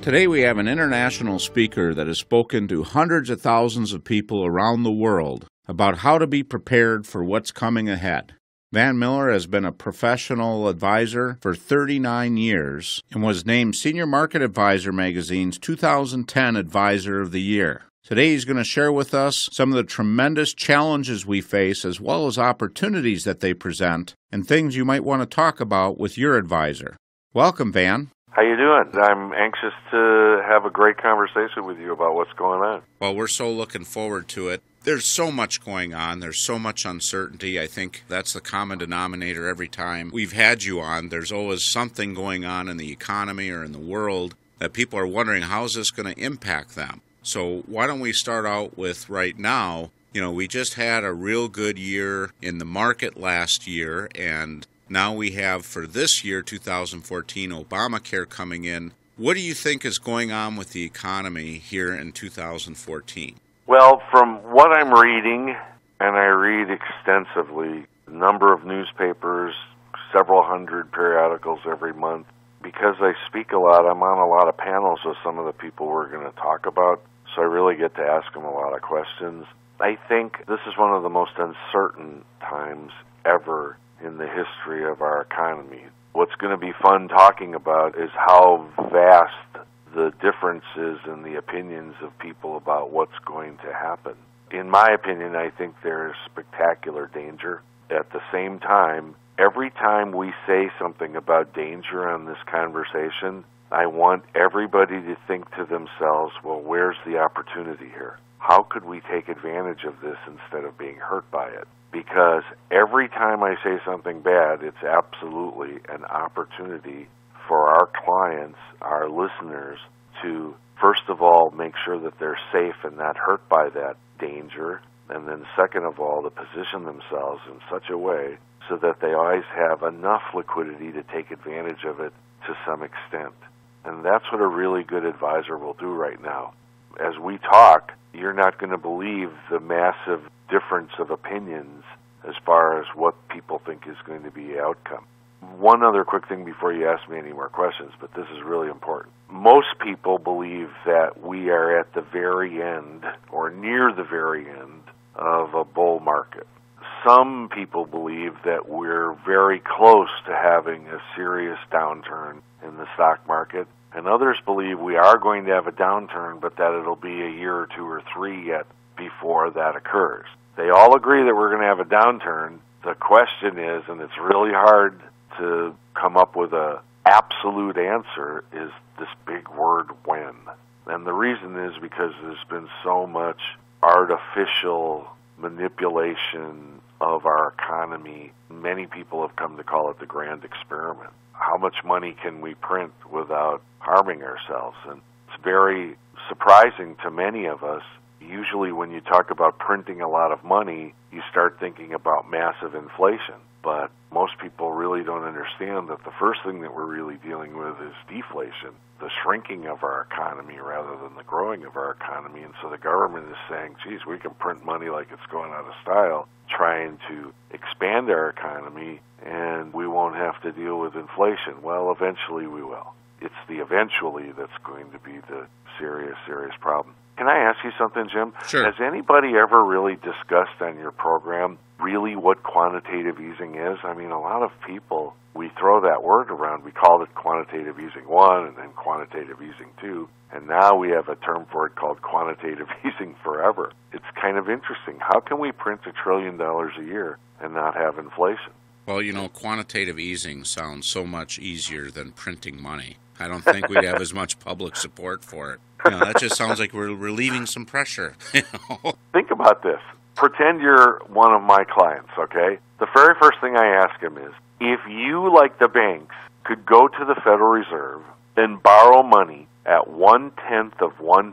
Today we have an international speaker that has spoken to hundreds of thousands of people around the world about how to be prepared for what's coming ahead. Van Mueller has been a professional advisor for 39 years and was named Senior Market Advisor magazine's 2010 Advisor of the Year. Today, he's going to share with us some of the tremendous challenges we face, as well as opportunities that they present, and things you might want to talk about with your advisor. Welcome, Van. How you doing? I'm anxious to have a great conversation with you about what's going on. Well, we're so looking forward to it. There's so much going on. There's so much uncertainty. I think that's the common denominator every time we've had you on. There's always something going on in the economy or in the world that people are wondering how is this going to impact them. So, why don't we start out with right now? You know, we just had a real good year in the market last year, and now we have for this year, 2014, Obamacare coming in. What do you think is going on with the economy here in 2014? Well, from what I'm reading, and I read extensively, a number of newspapers, several hundred periodicals every month, because I speak a lot, I'm on a lot of panels with some of the people we're going to talk about, so I really get to ask them a lot of questions. I think this is one of the most uncertain times ever in the history of our economy. What's going to be fun talking about is how vast the differences in the opinions of people about what's going to happen. In my opinion, I think there is spectacular danger. At the same time, every time we say something about danger on this conversation, I want everybody to think to themselves, well, where's the opportunity here? How could we take advantage of this instead of being hurt by it? Because every time I say something bad, it's absolutely an opportunity for our clients, our listeners, to first of all make sure that they're safe and not hurt by that danger, and then second of all, to position themselves in such a way so that they always have enough liquidity to take advantage of it to some extent. And that's what a really good advisor will do right now. As we talk, you're not going to believe the massive difference of opinions as far as what people think is going to be the outcome. One other quick thing before you ask me any more questions, but this is really important. Most people believe that we are at the very end or near the very end of a bull market. Some people believe that we're very close to having a serious downturn in the stock market, and others believe we are going to have a downturn, but that it'll be a year or two or three yet before that occurs. They all agree that we're going to have a downturn. The question is, and it's really hard to come up with a absolute answer is this big word when. And the reason is because there's been so much artificial manipulation of our economy. Many people have come to call it the grand experiment. How much money can we print without harming ourselves? And it's very surprising to many of us. Usually, when you talk about printing a lot of money, you start thinking about massive inflation. But most people really don't understand that the first thing that we're really dealing with is deflation, the shrinking of our economy rather than the growing of our economy. And so the government is saying, geez, we can print money like it's going out of style, trying to expand our economy, and we won't have to deal with inflation. Well, eventually we will. It's the eventually that's going to be the serious, serious problem. Can I ask you something, Jim? Sure. Has anybody ever really discussed on your program really what quantitative easing is? I mean, a lot of people, we throw that word around. We called it quantitative easing one and then quantitative easing two. And now we have a term for it called quantitative easing forever. It's kind of interesting. How can we print a trillion dollars a year and not have inflation? Well, you know, quantitative easing sounds so much easier than printing money. I don't think we'd have as much public support for it. You know, that just sounds like we're relieving some pressure. You know? Think about this. Pretend you're one of my clients, okay? The very first thing I ask him is if you, like the banks, could go to the Federal Reserve and borrow money at one tenth of 1%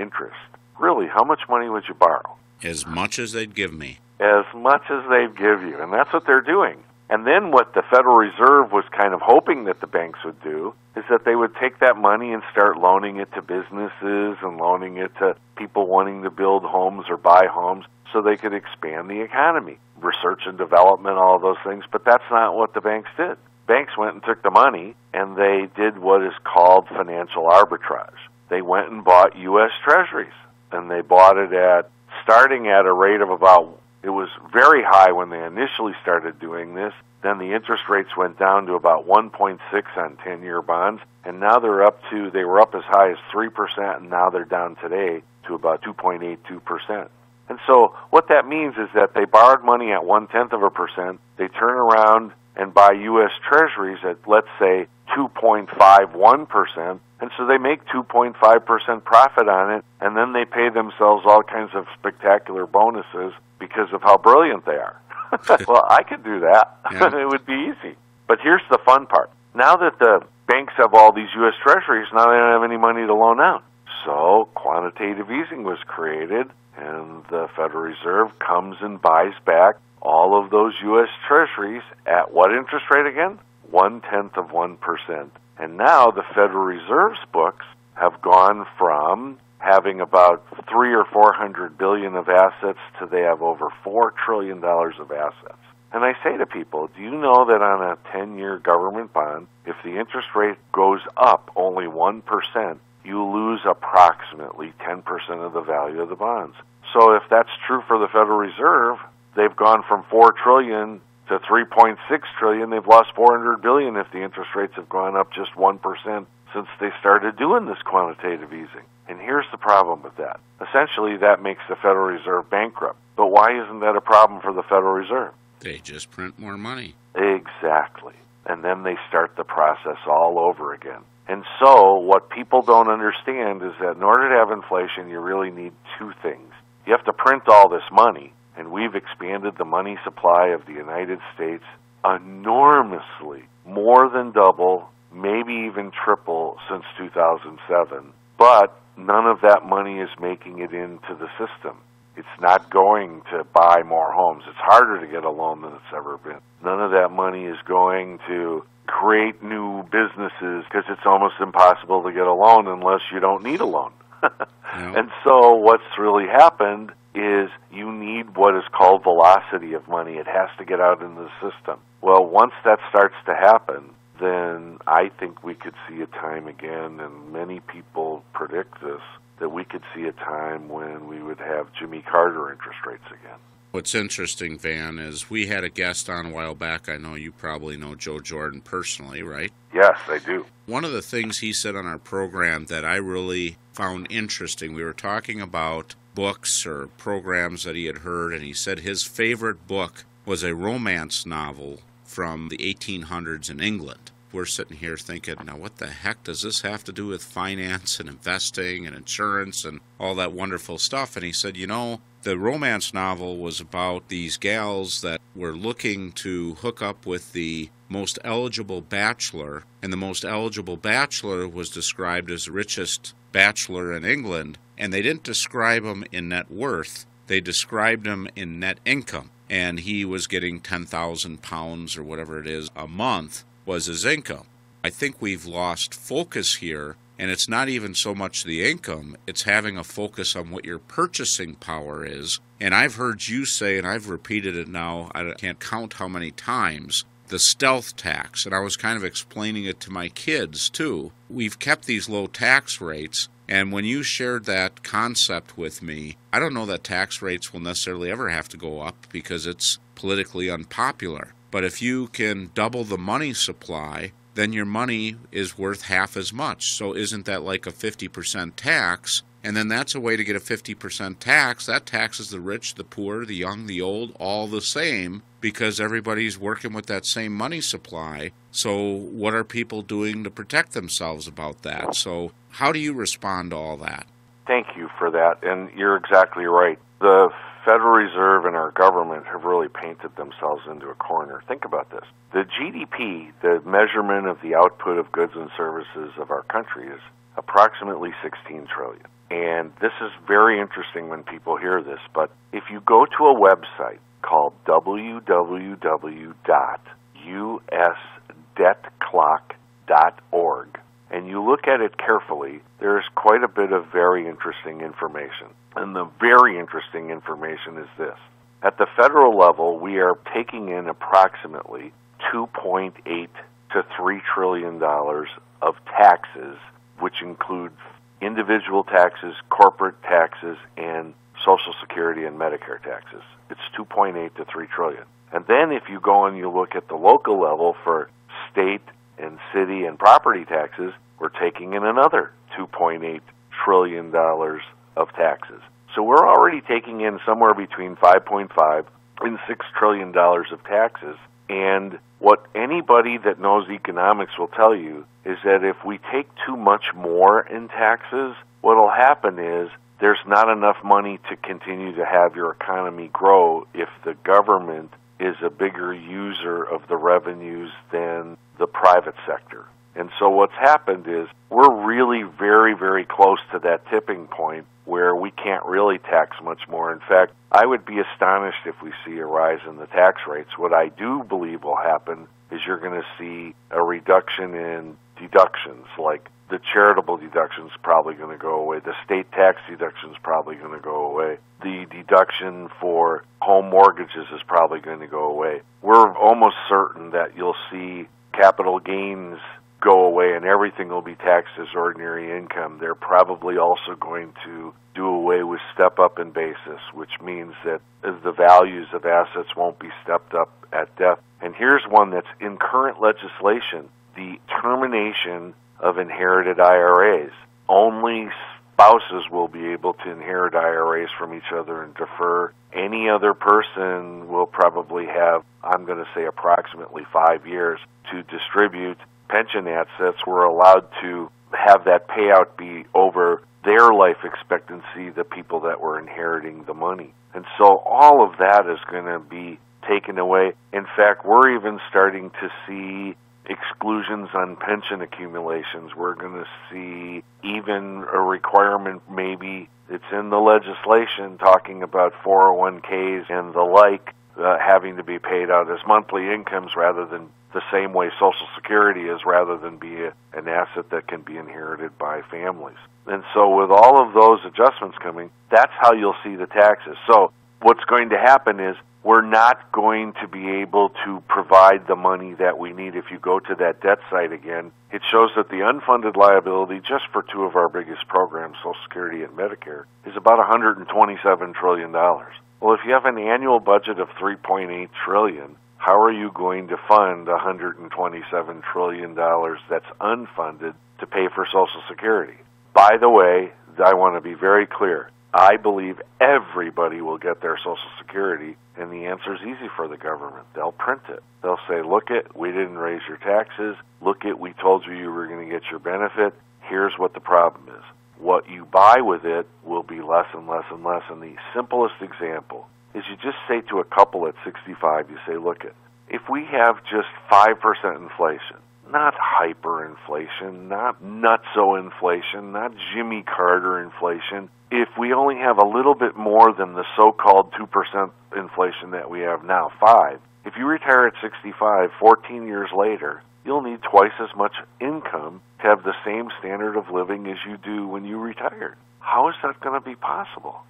interest, really, how much money would you borrow? As much as they'd give me. As much as they'd give you. And that's what they're doing. And then what the Federal Reserve was kind of hoping that the banks would do is that they would take that money and start loaning it to businesses and loaning it to people wanting to build homes or buy homes so they could expand the economy, research and development, all those things. But that's not what the banks did. Banks went and took the money and they did what is called financial arbitrage. They went and bought U.S. Treasuries, and they bought it at starting at a rate of about it was very high when they initially started doing this. Then the interest rates went down to about 1.6 on 10-year bonds, and now they're up to they were up as high as 3% and now they're down today to about 2.82%. And so what that means is that they borrowed money at one tenth of a percent, they turn around and buy U.S. Treasuries at let's say 2.51%, and so they make 2.5% profit on it, and then they pay themselves all kinds of spectacular bonuses because of how brilliant they are. well, I could do that. Yeah. it would be easy. But here's the fun part. Now that the banks have all these U.S. Treasuries, now they don't have any money to loan out. So quantitative easing was created, and the Federal Reserve comes and buys back all of those U.S. Treasuries at what interest rate again? One tenth of one percent. And now the Federal Reserve's books have gone from having about three or four hundred billion of assets to they have over four trillion dollars of assets. And I say to people, do you know that on a 10 year government bond, if the interest rate goes up only 1%, you lose approximately 10% of the value of the bonds. So if that's true for the Federal Reserve, they've gone from 4 trillion to 3.6 trillion. They've lost 400 billion if the interest rates have gone up just 1% since they started doing this quantitative easing. And here's the problem with that. Essentially, that makes the Federal Reserve bankrupt. But why isn't that a problem for the Federal Reserve? They just print more money. Exactly. And then they start the process all over again. And so, what people don't understand is that in order to have inflation, you really need two things. You have to print all this money, and we've expanded the money supply of the United States enormously, more than double, maybe even triple since 2007. But none of that money is making it into the system. It's not going to buy more homes. It's harder to get a loan than it's ever been. None of that money is going to create new businesses because it's almost impossible to get a loan unless you don't need a loan. And so what's really happened is you need what is called velocity of money. It has to get out in the system. Well, once that starts to happen, then I think we could see a time again, and many people predict this, that we could see a time when we would have Jimmy Carter interest rates again. What's interesting, Van, is we had a guest on a while back. I know you probably know Joe Jordan personally, right? Yes, I do. One of the things he said on our program that I really found interesting, we were talking about books or programs that he had heard, and he said his favorite book was a romance novel from the 1800s in England. We're sitting here thinking, now what the heck does this have to do with finance and investing and insurance and all that wonderful stuff? And he said, you know, the romance novel was about these gals that were looking to hook up with the most eligible bachelor, and the most eligible bachelor was described as the richest bachelor in England, and they didn't describe him in net worth, they described him in net income and he was getting 10,000 pounds or whatever it is a month was his income. I think we've lost focus here, and it's not even so much the income, it's having a focus on what your purchasing power is. And I've heard you say, and I've repeated it now, I can't count how many times, the stealth tax. And I was kind of explaining it to my kids too. We've kept these low tax rates, and when you shared that concept with me, I don't know that tax rates will necessarily ever have to go up because it's politically unpopular. But if you can double the money supply, then your money is worth half as much. So isn't that like a 50% tax? And then that's a way to get a 50% tax. That taxes the rich, the poor, the young, the old, all the same because everybody's working with that same money supply. So, what are people doing to protect themselves about that? So, how do you respond to all that? Thank you for that. And you're exactly right. The Federal Reserve and our government have really painted themselves into a corner. Think about this. The GDP, the measurement of the output of goods and services of our country is approximately 16 trillion. And this is very interesting when people hear this, but if you go to a website called www.usdebtclock.org and you look at it carefully, there's quite a bit of very interesting information. And the very interesting information is this. At the federal level, we are taking in approximately 2.8 to to three trillion dollars of taxes, which include individual taxes, corporate taxes, and Social Security and Medicare taxes. It's 2.8 to 3 trillion. And then if you go and you look at the local level for state and city and property taxes, we're taking in another 2.8 trillion dollars of taxes. So we're already taking in somewhere between 5.5 and 6 trillion dollars of taxes. And what anybody that knows economics will tell you is that if we take too much more in taxes, what'll happen is there's not enough money to continue to have your economy grow if the government is a bigger user of the revenues than the private sector. And so what's happened is we're really very, very close to that tipping point where we can't really tax much more. In fact, I would be astonished if we see a rise in the tax rates. What I do believe will happen is you're going to see a reduction in deductions like the charitable deduction is probably going to go away. The state tax deduction is probably going to go away. The deduction for home mortgages is probably going to go away. We're almost certain that you'll see capital gains go away and everything will be taxed as ordinary income. They're probably also going to do away with step up in basis, which means that the values of assets won't be stepped up at death. And here's one that's in current legislation the termination of inherited IRAs. Only spouses will be able to inherit IRAs from each other and defer. Any other person will probably have, I'm going to say, approximately five years to distribute pension assets. We're allowed to have that payout be over their life expectancy, the people that were inheriting the money. And so all of that is going to be taken away. In fact, we're even starting to see exclusions on pension accumulations. We're going to see even a requirement, maybe it's in the legislation talking about 401ks and the like, uh, having to be paid out as monthly incomes rather than the same way Social Security is, rather than be a, an asset that can be inherited by families. And so, with all of those adjustments coming, that's how you'll see the taxes. So, what's going to happen is we're not going to be able to provide the money that we need. If you go to that debt site again, it shows that the unfunded liability just for two of our biggest programs, Social Security and Medicare, is about $127 trillion. Well, if you have an annual budget of 3.8 trillion, how are you going to fund $127 trillion that's unfunded to pay for Social Security? By the way, I want to be very clear. I believe everybody will get their Social Security, and the answer is easy for the government. They'll print it. They'll say, look it, we didn't raise your taxes. Look it, we told you you were going to get your benefit. Here's what the problem is. What you buy with it will be less and less and less. And the simplest example is you just say to a couple at 65, you say, look it, if we have just 5% inflation, not hyperinflation, not nutso inflation, not Jimmy Carter inflation. If we only have a little bit more than the so-called 2% inflation that we have now, 5, if you retire at 65, 14 years later, you'll need twice as much income to have the same standard of living as you do when you retired. How is that going to be possible?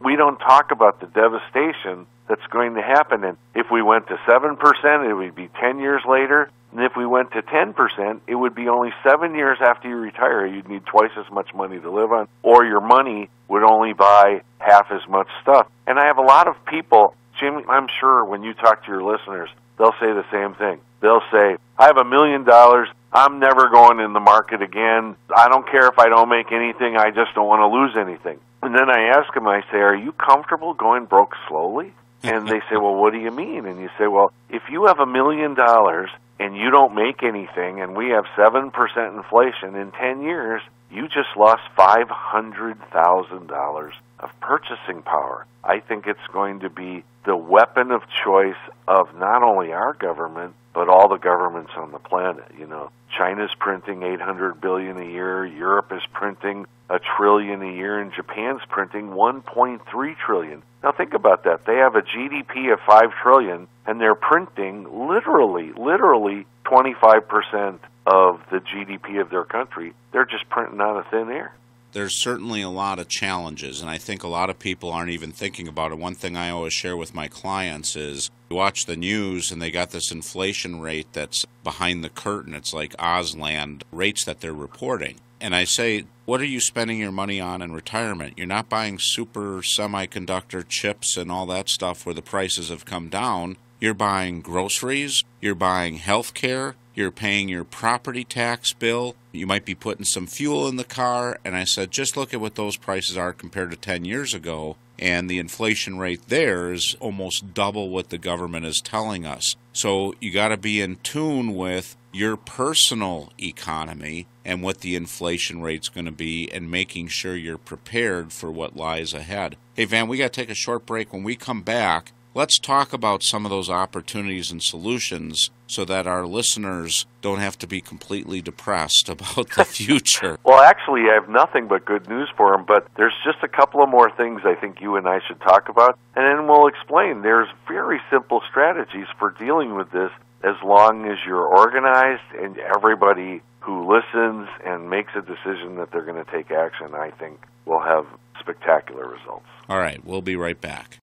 We don't talk about the devastation that's going to happen. And if we went to 7%, it would be 10 years later. And if we went to 10%, it would be only seven years after you retire. You'd need twice as much money to live on, or your money would only buy half as much stuff. And I have a lot of people, Jimmy, I'm sure when you talk to your listeners, they'll say the same thing. They'll say, I have a million dollars. I'm never going in the market again. I don't care if I don't make anything. I just don't want to lose anything. And then I ask them, I say, Are you comfortable going broke slowly? And they say, Well, what do you mean? And you say, Well, if you have a million dollars and you don't make anything and we have 7% inflation in 10 years, you just lost $500,000 of purchasing power. I think it's going to be the weapon of choice of not only our government, but all the governments on the planet. You know, China's printing 800 billion a year, Europe is printing a trillion a year, and Japan's printing 1.3 trillion. Now think about that. They have a GDP of 5 trillion and they're printing literally, literally 25% of the GDP of their country. They're just printing out of thin air. there's certainly a lot of challenges, and I think a lot of people aren't even thinking about it. One thing I always share with my clients is you watch the news and they got this inflation rate that's behind the curtain. It's like Ausland rates that they're reporting. And I say, what are you spending your money on in retirement? You're not buying super semiconductor chips and all that stuff where the prices have come down. You're buying groceries, you're buying health care, you're paying your property tax bill, you might be putting some fuel in the car. And I said, just look at what those prices are compared to 10 years ago. And the inflation rate there is almost double what the government is telling us. So you got to be in tune with your personal economy and what the inflation rate's going to be and making sure you're prepared for what lies ahead. Hey, Van, we got to take a short break. When we come back, let's talk about some of those opportunities and solutions so that our listeners don't have to be completely depressed about the future. well, actually, I have nothing but good news for them, but there's just a couple of more things I think you and I should talk about, and then we'll explain. There's very simple strategies for dealing with this as long as you're organized and everybody who listens and makes a decision that they're going to take action, I think will have spectacular results. All right, we'll be right back.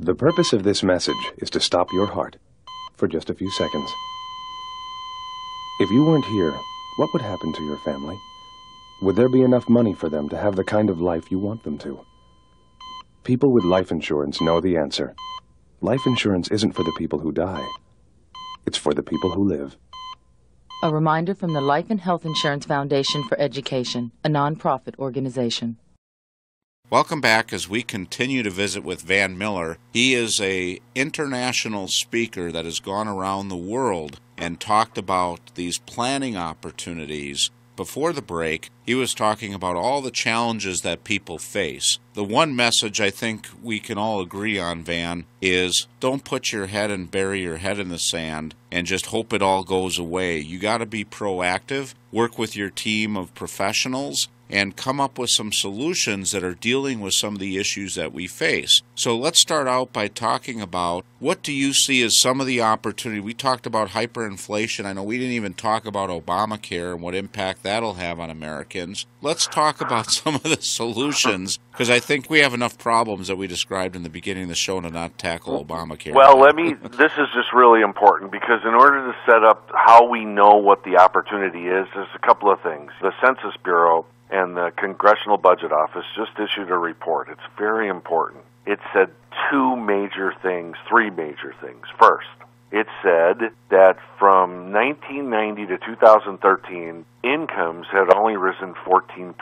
The purpose of this message is to stop your heart for just a few seconds. If you weren't here, what would happen to your family? Would there be enough money for them to have the kind of life you want them to? People with life insurance know the answer. Life insurance isn't for the people who die. It's for the people who live. A reminder from the Life and Health Insurance Foundation for Education, a nonprofit organization. Welcome back as we continue to visit with Van Mueller. He is a international speaker that has gone around the world and talked about these planning opportunities. Before the break, he was talking about all the challenges that people face. The one message I think we can all agree on, Van, is don't put your head and bury your head in the sand and just hope it all goes away. You got to be proactive, work with your team of professionals, and come up with some solutions that are dealing with some of the issues that we face. So let's start out by talking about what do you see as some of the opportunity? We talked about hyperinflation. I know we didn't even talk about Obamacare and what impact that'll have on Americans. Let's talk about some of the solutions because I think we have enough problems that we described in the beginning of the show to not tackle Obamacare. Well, let me this is just really important because in order to set up how we know what the opportunity is, there's a couple of things. The Census Bureau and the Congressional Budget Office just issued a report. It's very important. It said two major things, three major things. First, it said that from 1990 to 2013, incomes had only risen 14%.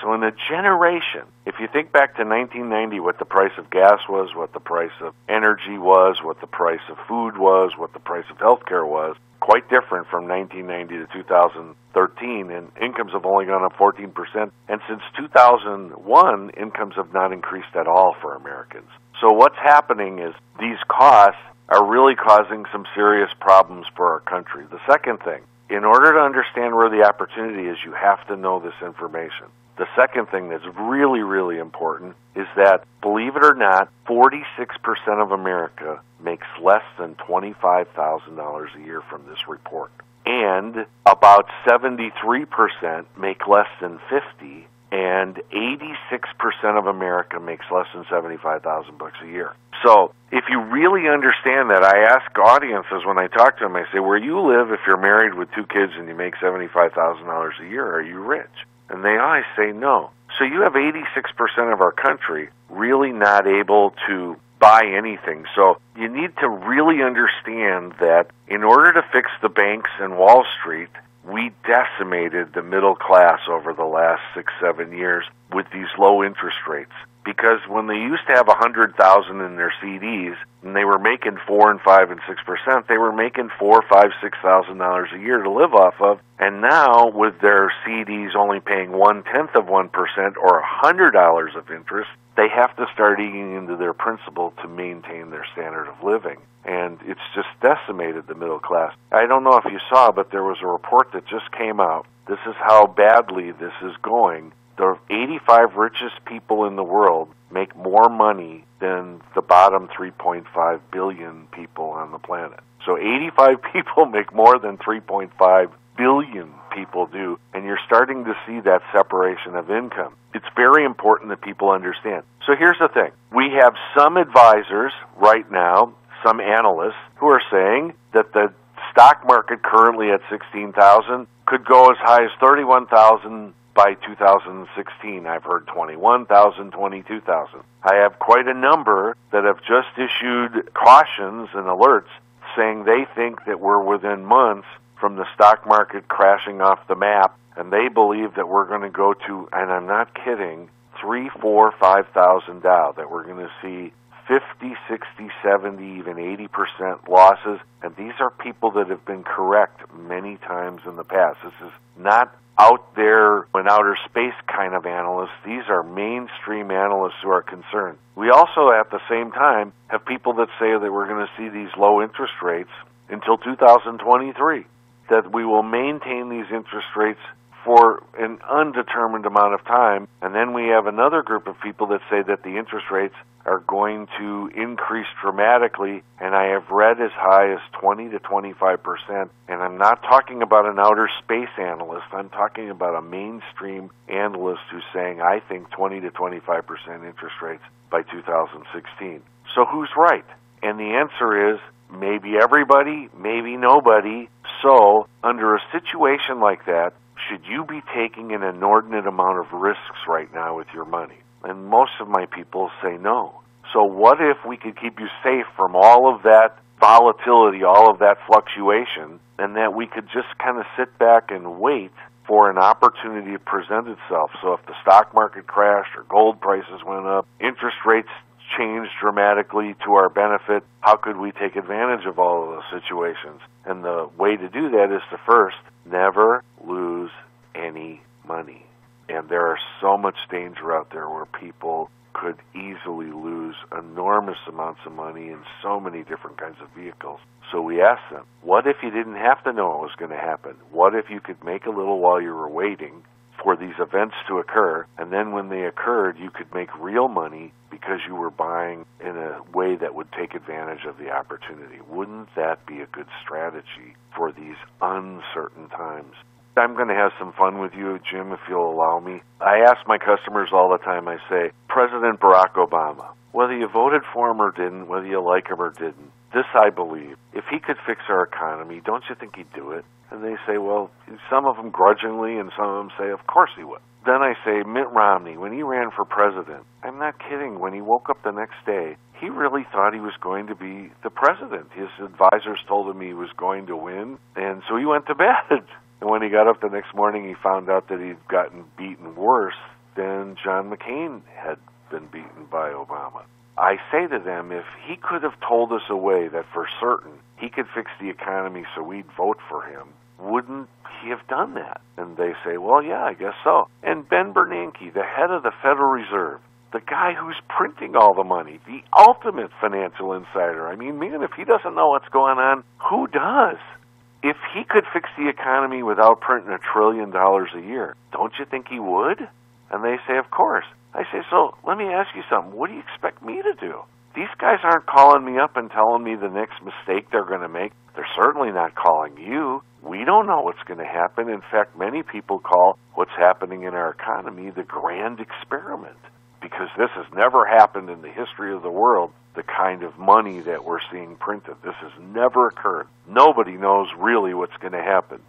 So in a generation, if you think back to 1990, what the price of gas was, what the price of energy was, what the price of food was, what the price of healthcare was, quite different from 1990 to 2013, and incomes have only gone up 14%. And since 2001, incomes have not increased at all for Americans. So what's happening is these costs are really causing some serious problems for our country. The second thing, in order to understand where the opportunity is, you have to know this information. The second thing that's really, really important is that, believe it or not, 46% of America makes less than $25,000 a year from this report. And about 73% make less than 50 and 86% of America makes less than 75,000 bucks a year. So, if you really understand that, I ask audiences when I talk to them, I say, where you live, if you're married with two kids and you make $75,000 a year, are you rich? And they always say no. So you have 86% of our country really not able to buy anything. So you need to really understand that in order to fix the banks and Wall Street, we decimated the middle class over the last six, seven years with these low interest rates. Because when they used to have a hundred thousand in their CDs and they were making four and five and six percent, they were making four, five, six thousand dollars a year to live off of. And now with their CDs only paying one tenth of one percent or a hundred dollars of interest, they have to start eating into their principal to maintain their standard of living. And it's just decimated the middle class. I don't know if you saw, but there was a report that just came out. This is how badly this is going. The 85 richest people in the world make more money than the bottom 3.5 billion people on the planet. So 85 people make more than 3.5 billion people do, and you're starting to see that separation of income. It's very important that people understand. So here's the thing. We have some advisors right now, some analysts, who are saying that the stock market currently at 16,000 could go as high as 31,000 by 2016. I've heard 21,000, 22,000. I have quite a number that have just issued cautions and alerts saying they think that we're within months from the stock market crashing off the map, and they believe that we're going to go to, and I'm not kidding, three, four, five thousand Dow, that we're going to see 50, 60, 70, even 80% losses. And these are people that have been correct many times in the past. This is not out there in outer space kind of analysts. These are mainstream analysts who are concerned. We also, at the same time, have people that say that we're going to see these low interest rates until 2023, that we will maintain these interest rates for an undetermined amount of time. And then we have another group of people that say that the interest rates are going to increase dramatically, and I have read as high as 20 to 25 percent. And I'm not talking about an outer space analyst. I'm talking about a mainstream analyst who's saying, I think 20 to 25 percent interest rates by 2016. So who's right? And the answer is maybe everybody, maybe nobody. So, under a situation like that, should you be taking an inordinate amount of risks right now with your money? And most of my people say no. So what if we could keep you safe from all of that volatility, all of that fluctuation, and that we could just kind of sit back and wait for an opportunity to present itself. So if the stock market crashed or gold prices went up, interest rates changed dramatically to our benefit, how could we take advantage of all of those situations? And the way to do that is to first never lose any money. And there are so much danger out there where people could easily lose enormous amounts of money in so many different kinds of vehicles. So we asked them, what if you didn't have to know it was going to happen? What if you could make a little while you were waiting for these events to occur, and then when they occurred, you could make real money because you were buying in a way that would take advantage of the opportunity. Wouldn't that be a good strategy for these uncertain times? I'm going to have some fun with you, Jim, if you'll allow me. I ask my customers all the time, I say, President Barack Obama, whether you voted for him or didn't, whether you like him or didn't, this I believe. If he could fix our economy, don't you think he'd do it? And they say, well, some of them grudgingly, and some of them say, of course he would. Then I say, Mitt Romney, when he ran for president, I'm not kidding, when he woke up the next day, he really thought he was going to be the president. His advisors told him he was going to win, and so he went to bed. And when he got up the next morning, he found out that he'd gotten beaten worse than John McCain had been beaten by Obama. I say to them, if he could have told us a way that for certain he could fix the economy so we'd vote for him, wouldn't he have done that? And they say, well, yeah, I guess so. And Ben Bernanke, the head of the Federal Reserve, the guy who's printing all the money, the ultimate financial insider. I mean, man, if he doesn't know what's going on, who does? If he could fix the economy without printing a trillion dollars a year, don't you think he would? And they say, of course. I say, so let me ask you something. What do you expect me to do? These guys aren't calling me up and telling me the next mistake they're going to make. They're certainly not calling you. We don't know what's going to happen. In fact, many people call what's happening in our economy the grand experiment because this has never happened in the history of the world, the kind of money that we're seeing printed. This has never occurred. Nobody knows really what's going to happen.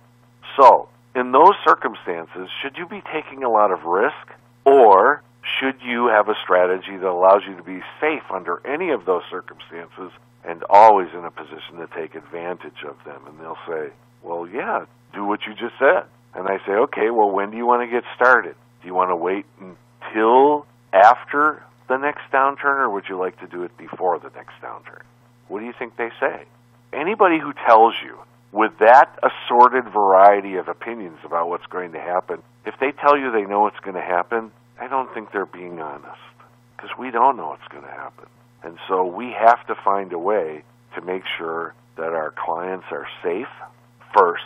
So, in those circumstances, should you be taking a lot of risk or should you have a strategy that allows you to be safe under any of those circumstances and always in a position to take advantage of them? And they'll say, well, yeah, do what you just said. And I say, okay, well, when do you want to get started? Do you want to wait until after the next downturn, or would you like to do it before the next downturn? What do you think they say? Anybody who tells you with that assorted variety of opinions about what's going to happen, if they tell you they know what's going to happen, I don't think they're being honest because we don't know what's going to happen. And so we have to find a way to make sure that our clients are safe first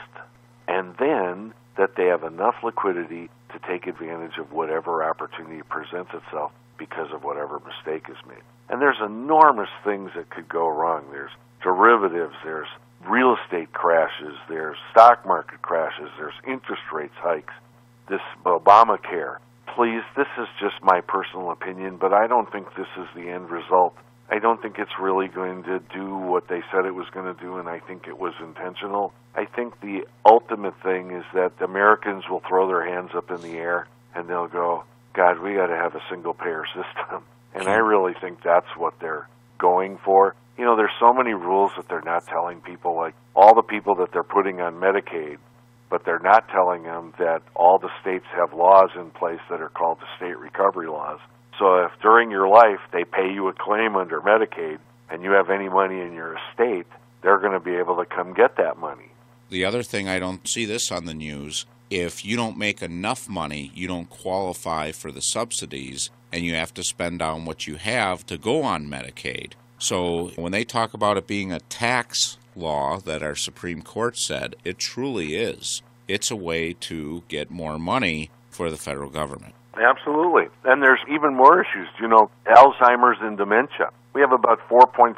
and then that they have enough liquidity to take advantage of whatever opportunity presents itself because of whatever mistake is made. And there's enormous things that could go wrong. There's derivatives, there's real estate crashes, there's stock market crashes, there's interest rates hikes, this Obamacare. Please, this is just my personal opinion, but I don't think this is the end result. I don't think it's really going to do what they said it was going to do, and I think it was intentional. I think the ultimate thing is that Americans will throw their hands up in the air and they'll go, God, we got to have a single payer system. And I really think that's what they're going for. You know, there's so many rules that they're not telling people, like all the people that they're putting on Medicaid, but they're not telling them that all the states have laws in place that are called the state recovery laws. So if during your life they pay you a claim under Medicaid and you have any money in your estate, they're going to be able to come get that money. The other thing, I don't see this on the news. If you don't make enough money, you don't qualify for the subsidies, and you have to spend down what you have to go on Medicaid. So when they talk about it being a tax law that our Supreme Court said, it truly is. It's a way to get more money for the federal government. Absolutely. And there's even more issues. You know, Alzheimer's and dementia. We have about 4.6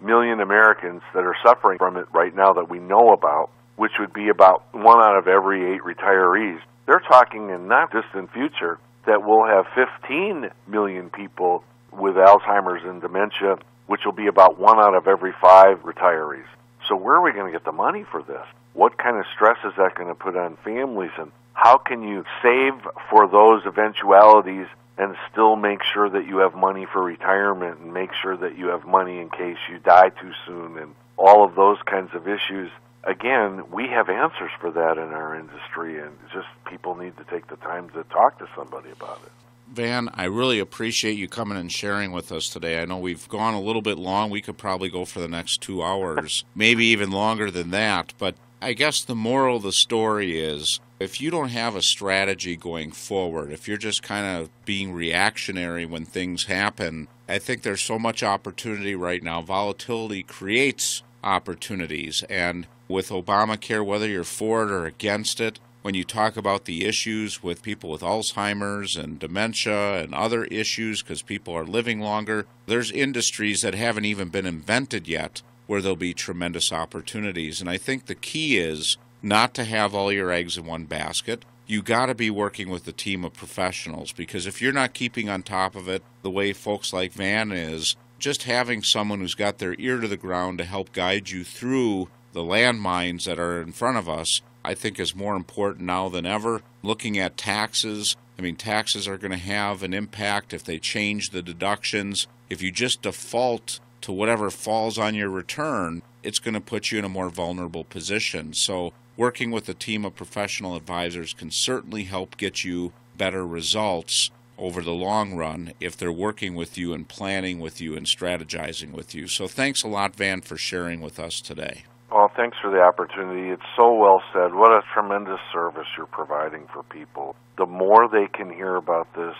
million Americans that are suffering from it right now that we know about, which would be about one out of every eight retirees. They're talking in not distant future that we'll have 15 million people with Alzheimer's and dementia, which will be about one out of every five retirees. So where are we going to get the money for this? What kind of stress is that going to put on families and how can you save for those eventualities and still make sure that you have money for retirement and make sure that you have money in case you die too soon and all of those kinds of issues. Again, we have answers for that in our industry, and just people need to take the time to talk to somebody about it. Van, I really appreciate you coming and sharing with us today. I know we've gone a little bit long. We could probably go for the next two hours, maybe even longer than that. But I guess the moral of the story is if you don't have a strategy going forward, if you're just kind of being reactionary when things happen, I think there's so much opportunity right now. Volatility creates opportunities. And with Obamacare, whether you're for it or against it, when you talk about the issues with people with Alzheimer's and dementia and other issues because people are living longer, there's industries that haven't even been invented yet where there'll be tremendous opportunities. And I think the key is not to have all your eggs in one basket. You got to be working with a team of professionals because if you're not keeping on top of it the way folks like Van is, just having someone who's got their ear to the ground to help guide you through the landmines that are in front of us, I think is more important now than ever. Looking at taxes, I mean, taxes are going to have an impact if they change the deductions. If you just default to whatever falls on your return, it's going to put you in a more vulnerable position. So working with a team of professional advisors can certainly help get you better results over the long run if they're working with you and planning with you and strategizing with you. So thanks a lot, Van, for sharing with us today. Well, thanks for the opportunity. It's so well said. What a tremendous service you're providing for people. The more they can hear about this,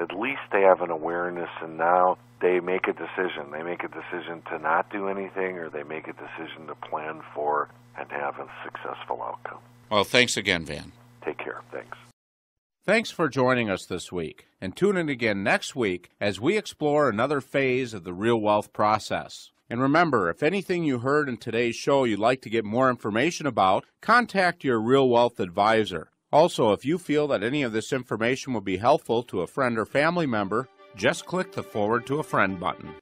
at least they have an awareness, and now they make a decision. They make a decision to not do anything, or they make a decision to plan for and have a successful outcome. Well, thanks again, Van. Take care. Thanks. Thanks for joining us this week, and tune in again next week as we explore another phase of the real wealth process. And remember, if anything you heard in today's show you'd like to get more information about, contact your Real Wealth advisor. Also, if you feel that any of this information would be helpful to a friend or family member, just click the Forward to a Friend button.